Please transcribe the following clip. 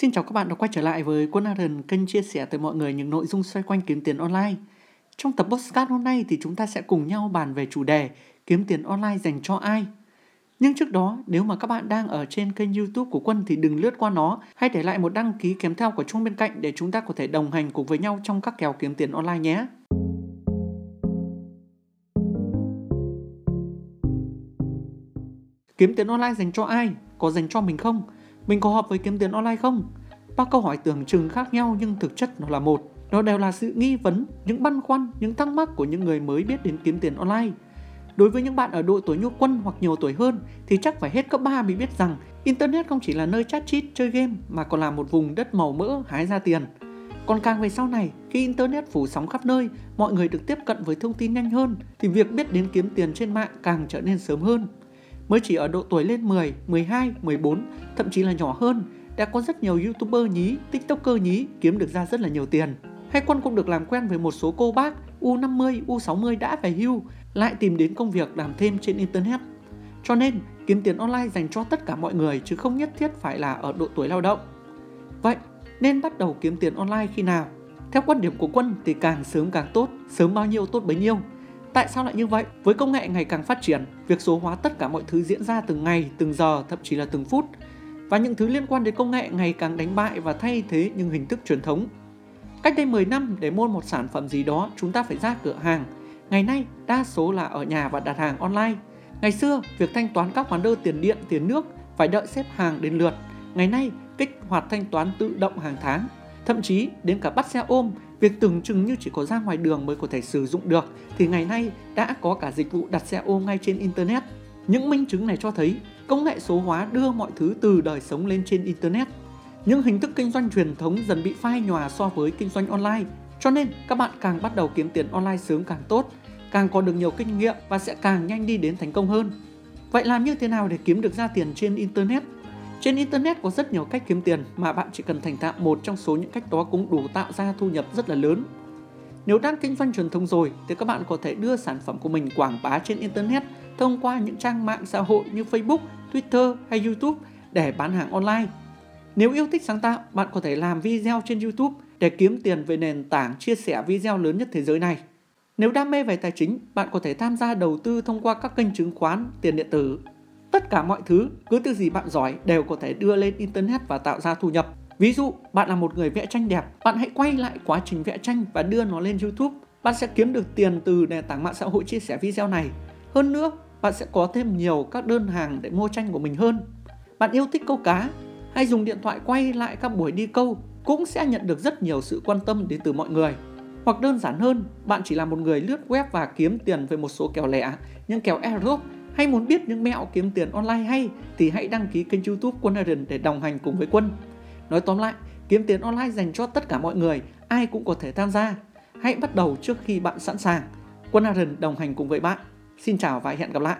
Xin chào các bạn đã quay trở lại với Quân Aaron, kênh chia sẻ tới mọi người những nội dung xoay quanh kiếm tiền online. Trong tập podcast hôm nay thì chúng ta sẽ cùng nhau bàn về chủ đề kiếm tiền online dành cho ai. Nhưng trước đó, nếu mà các bạn đang ở trên kênh YouTube của Quân thì đừng lướt qua nó, hãy để lại một đăng ký kèm theo của chuông bên cạnh để chúng ta có thể đồng hành cùng với nhau trong các kèo kiếm tiền online nhé. Kiếm tiền online dành cho ai? Có dành cho mình không? Mình có hợp với kiếm tiền online không? Ba câu hỏi tưởng chừng khác nhau nhưng thực chất nó là một. Nó đều là sự nghi vấn, những băn khoăn, những thắc mắc của những người mới biết đến kiếm tiền online. Đối với những bạn ở độ tuổi nhu quân hoặc nhiều tuổi hơn thì chắc phải hết cấp 3 mới biết rằng Internet không chỉ là nơi chat chít, chơi game mà còn là một vùng đất màu mỡ hái ra tiền. Còn càng về sau này, khi Internet phủ sóng khắp nơi, mọi người được tiếp cận với thông tin nhanh hơn thì việc biết đến kiếm tiền trên mạng càng trở nên sớm hơn mới chỉ ở độ tuổi lên 10, 12, 14, thậm chí là nhỏ hơn, đã có rất nhiều youtuber nhí, tiktoker nhí kiếm được ra rất là nhiều tiền. Hay Quân cũng được làm quen với một số cô bác U50, U60 đã về hưu, lại tìm đến công việc làm thêm trên Internet. Cho nên, kiếm tiền online dành cho tất cả mọi người chứ không nhất thiết phải là ở độ tuổi lao động. Vậy, nên bắt đầu kiếm tiền online khi nào? Theo quan điểm của Quân thì càng sớm càng tốt, sớm bao nhiêu tốt bấy nhiêu. Tại sao lại như vậy? Với công nghệ ngày càng phát triển, việc số hóa tất cả mọi thứ diễn ra từng ngày, từng giờ, thậm chí là từng phút. Và những thứ liên quan đến công nghệ ngày càng đánh bại và thay thế những hình thức truyền thống. Cách đây 10 năm để mua một sản phẩm gì đó chúng ta phải ra cửa hàng. Ngày nay đa số là ở nhà và đặt hàng online. Ngày xưa, việc thanh toán các hóa đơn tiền điện, tiền nước phải đợi xếp hàng đến lượt. Ngày nay, kích hoạt thanh toán tự động hàng tháng. Thậm chí đến cả bắt xe ôm Việc tưởng chừng như chỉ có ra ngoài đường mới có thể sử dụng được thì ngày nay đã có cả dịch vụ đặt xe ôm ngay trên Internet. Những minh chứng này cho thấy công nghệ số hóa đưa mọi thứ từ đời sống lên trên Internet. Những hình thức kinh doanh truyền thống dần bị phai nhòa so với kinh doanh online. Cho nên các bạn càng bắt đầu kiếm tiền online sớm càng tốt, càng có được nhiều kinh nghiệm và sẽ càng nhanh đi đến thành công hơn. Vậy làm như thế nào để kiếm được ra tiền trên Internet? Trên Internet có rất nhiều cách kiếm tiền mà bạn chỉ cần thành thạo một trong số những cách đó cũng đủ tạo ra thu nhập rất là lớn. Nếu đang kinh doanh truyền thông rồi thì các bạn có thể đưa sản phẩm của mình quảng bá trên Internet thông qua những trang mạng xã hội như Facebook, Twitter hay YouTube để bán hàng online. Nếu yêu thích sáng tạo, bạn có thể làm video trên YouTube để kiếm tiền về nền tảng chia sẻ video lớn nhất thế giới này. Nếu đam mê về tài chính, bạn có thể tham gia đầu tư thông qua các kênh chứng khoán, tiền điện tử, Tất cả mọi thứ, cứ từ gì bạn giỏi đều có thể đưa lên Internet và tạo ra thu nhập. Ví dụ, bạn là một người vẽ tranh đẹp, bạn hãy quay lại quá trình vẽ tranh và đưa nó lên YouTube. Bạn sẽ kiếm được tiền từ nền tảng mạng xã hội chia sẻ video này. Hơn nữa, bạn sẽ có thêm nhiều các đơn hàng để mua tranh của mình hơn. Bạn yêu thích câu cá, hay dùng điện thoại quay lại các buổi đi câu cũng sẽ nhận được rất nhiều sự quan tâm đến từ mọi người. Hoặc đơn giản hơn, bạn chỉ là một người lướt web và kiếm tiền với một số kèo lẻ, những kèo airdrop hay muốn biết những mẹo kiếm tiền online hay thì hãy đăng ký kênh youtube Quân Aaron để đồng hành cùng với Quân. Nói tóm lại, kiếm tiền online dành cho tất cả mọi người, ai cũng có thể tham gia. Hãy bắt đầu trước khi bạn sẵn sàng. Quân Aaron đồng hành cùng với bạn. Xin chào và hẹn gặp lại.